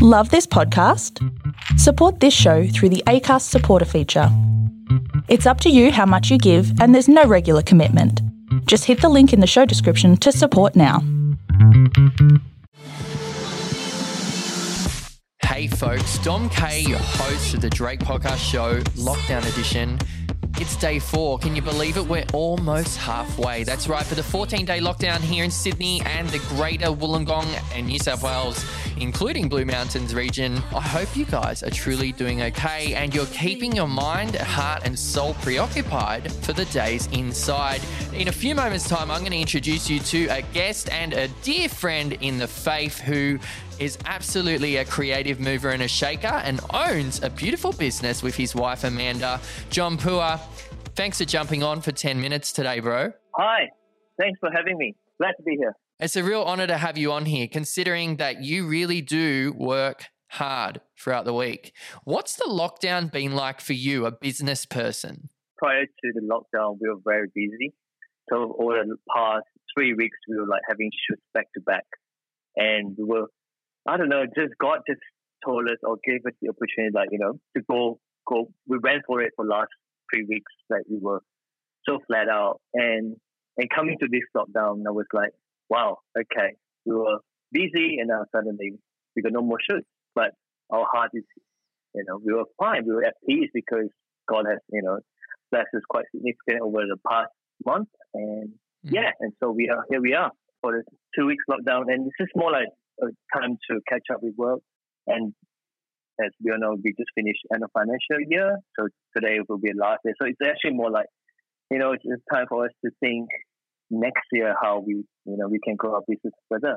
Love this podcast? Support this show through the ACAST supporter feature. It's up to you how much you give, and there's no regular commitment. Just hit the link in the show description to support now. Hey folks, Dom K, your host of the Drayk Podcast Show, Lockdown Edition. It's day four. Can you believe it? We're almost halfway. That's right. For the 14 day lockdown here in Sydney and the greater Wollongong and New South Wales, including Blue Mountains region, I hope you guys are truly doing okay and you're keeping your mind, heart, and soul preoccupied for the days inside. In a few moments' time, I'm going to introduce you to a guest and a dear friend in the faith who is absolutely a creative mover and a shaker and owns a beautiful business with his wife Amanda. John Puah, thanks for jumping on for 10 minutes today, bro. Hi, thanks for having me. Glad to be here. It's a real honor to have you on here, considering that you really do work hard throughout the week. What's the lockdown been like for you, a business person? Prior to the lockdown, we were very busy. So over the past three weeks, we were like having shoots back to back, and we were I don't know, just God just told us or gave us the opportunity, like, you know, to go, go. We went for it for last three weeks. Like, we were so flat out. And, and coming to this lockdown, I was like, wow, okay. We were busy and now suddenly we got no more shoots. But our heart is, you know, we were fine. We were at peace because God has, you know, blessed us quite significant over the past month. And mm-hmm. yeah, and so we are, here we are for the two weeks lockdown. And this is more like a time to catch up with work. And as we all know, we just finished end of financial year, so today will be a last day. So it's actually more like, you know, it's, it's time for us to think next year how we, you know, we can grow our business further.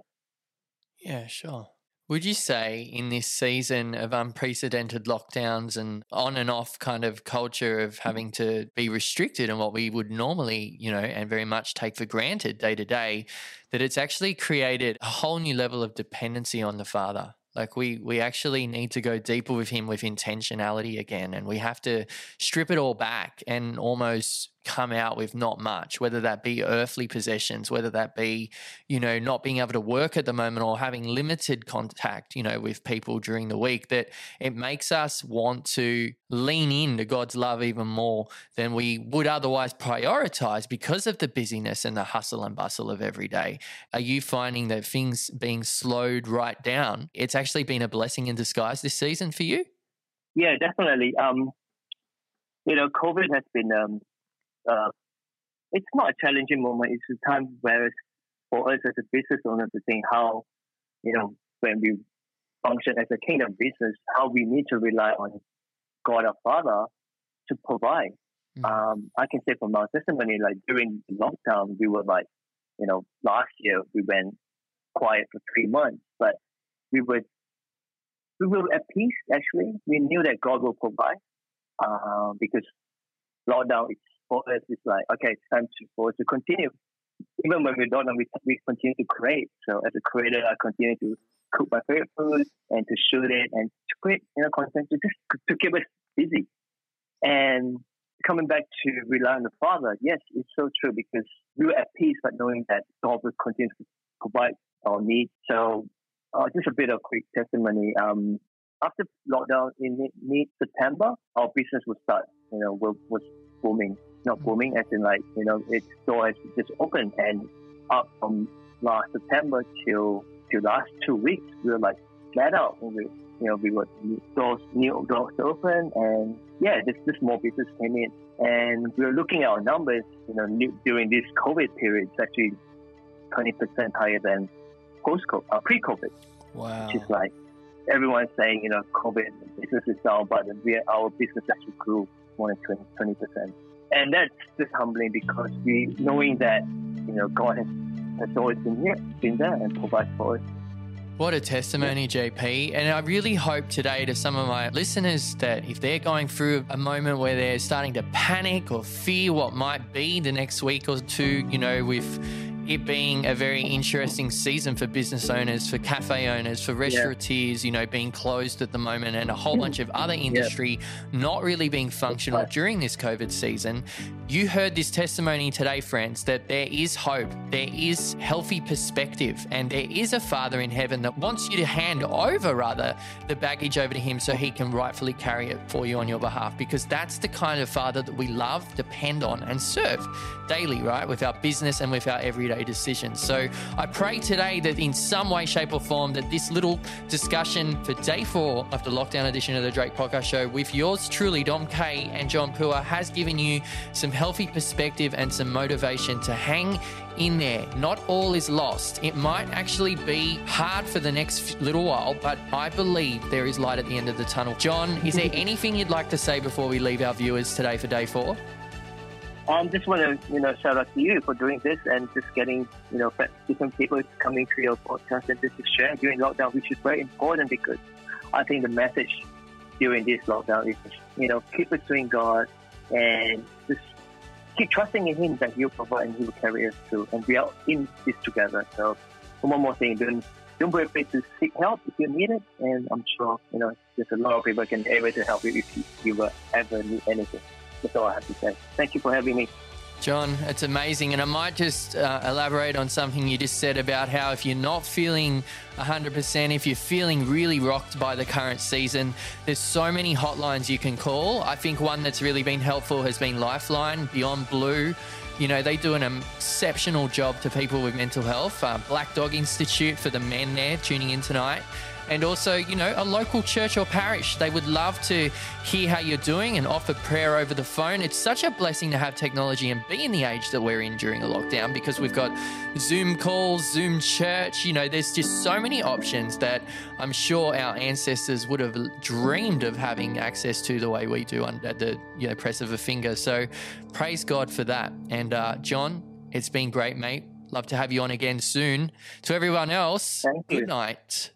Yeah, sure. Would you say in this season of unprecedented lockdowns and on and off kind of culture of having to be restricted and what we would normally, you know, and very much take for granted day to day, that it's actually created a whole new level of dependency on the father? Like we we actually need to go deeper with him with intentionality again, and we have to strip it all back and almost come out with not much, whether that be earthly possessions, whether that be, you know, not being able to work at the moment or having limited contact, you know, with people during the week, that it makes us want to lean into God's love even more than we would otherwise prioritize because of the busyness and the hustle and bustle of every day. Are you finding that things being slowed right down, it's actually been a blessing in disguise this season for you? Yeah, definitely. Um, you know, COVID has been um, uh, it's not a challenging moment. It's a time where for us as a business owner to think how, you know, when we function as a kingdom business, how we need to rely on God our Father to provide. Mm-hmm. Um, I can say from our testimony, like during the lockdown, we were like, you know, last year we went quiet for three months, but we were we were at peace. Actually, we knew that God will provide uh, because lockdown is for us, it's like, okay, it's time to, for us to continue. Even when we don't know, we, we continue to create. So as a creator, I continue to cook my favorite food and to shoot it and to create, you know, content to just to keep us busy. And coming back to rely on the Father, yes, it's so true because we were at peace, but knowing that God will continue to provide our needs. So uh, just a bit of quick testimony. Um, after lockdown in mid September, our business will start. You know, was, was booming not booming, as in like you know its door has just opened and up from last September till till last two weeks we were like flat out. And we you know we were doors new doors open and yeah this this small business came in and we were looking at our numbers you know new, during this COVID period it's actually twenty percent higher than post uh, pre COVID. Wow, which is like everyone's saying you know COVID business is down, but we, our business actually grew more than 20 percent and that's just humbling because we knowing that you know God has, has always been here, been there, and provided for us. What a testimony, JP. And I really hope today to some of my listeners that if they're going through a moment where they're starting to panic or fear what might be the next week or two, you know, with it being a very interesting season for business owners, for cafe owners, for restaurateurs, you know, being closed at the moment, and a whole bunch of other industry yeah. not really being functional during this COVID season. You heard this testimony today, friends, that there is hope, there is healthy perspective, and there is a Father in heaven that wants you to hand over, rather, the baggage over to Him so He can rightfully carry it for you on your behalf, because that's the kind of Father that we love, depend on, and serve daily, right, with our business and with our everyday decisions. So I pray today that in some way, shape, or form, that this little discussion for day four of the lockdown edition of the Drayk Podcast Show with yours truly, Dom K and John Puah, has given you some healthy perspective and some motivation to hang in there. Not all is lost. It might actually be hard for the next little while, but I believe there is light at the end of the tunnel. John, is there anything you'd like to say before we leave our viewers today for day four? Um, just want to you know shout out to you for doing this and just getting you know different people coming to your podcast and just to share during lockdown, which is very important because I think the message during this lockdown is you know keep pursuing God and just keep trusting in Him that He'll provide and He will carry us through, and we are in this together. So one more thing, don't don't be afraid to seek help if you need it, and I'm sure you know there's a lot of people can able to help you if you, if you ever need anything. That's all I have to say. Thank you for having me. John, it's amazing. And I might just uh, elaborate on something you just said about how if you're not feeling 100%, if you're feeling really rocked by the current season, there's so many hotlines you can call. I think one that's really been helpful has been Lifeline, Beyond Blue. You know, they do an exceptional job to people with mental health. Uh, Black Dog Institute for the men there tuning in tonight and also, you know, a local church or parish. They would love to hear how you're doing and offer prayer over the phone. It's such a blessing to have technology and be in the age that we're in during a lockdown because we've got Zoom calls, Zoom church. You know, there's just so many options that I'm sure our ancestors would have dreamed of having access to the way we do at the you know press of a finger. So praise God for that. And uh, John, it's been great, mate. Love to have you on again soon. To everyone else, good night.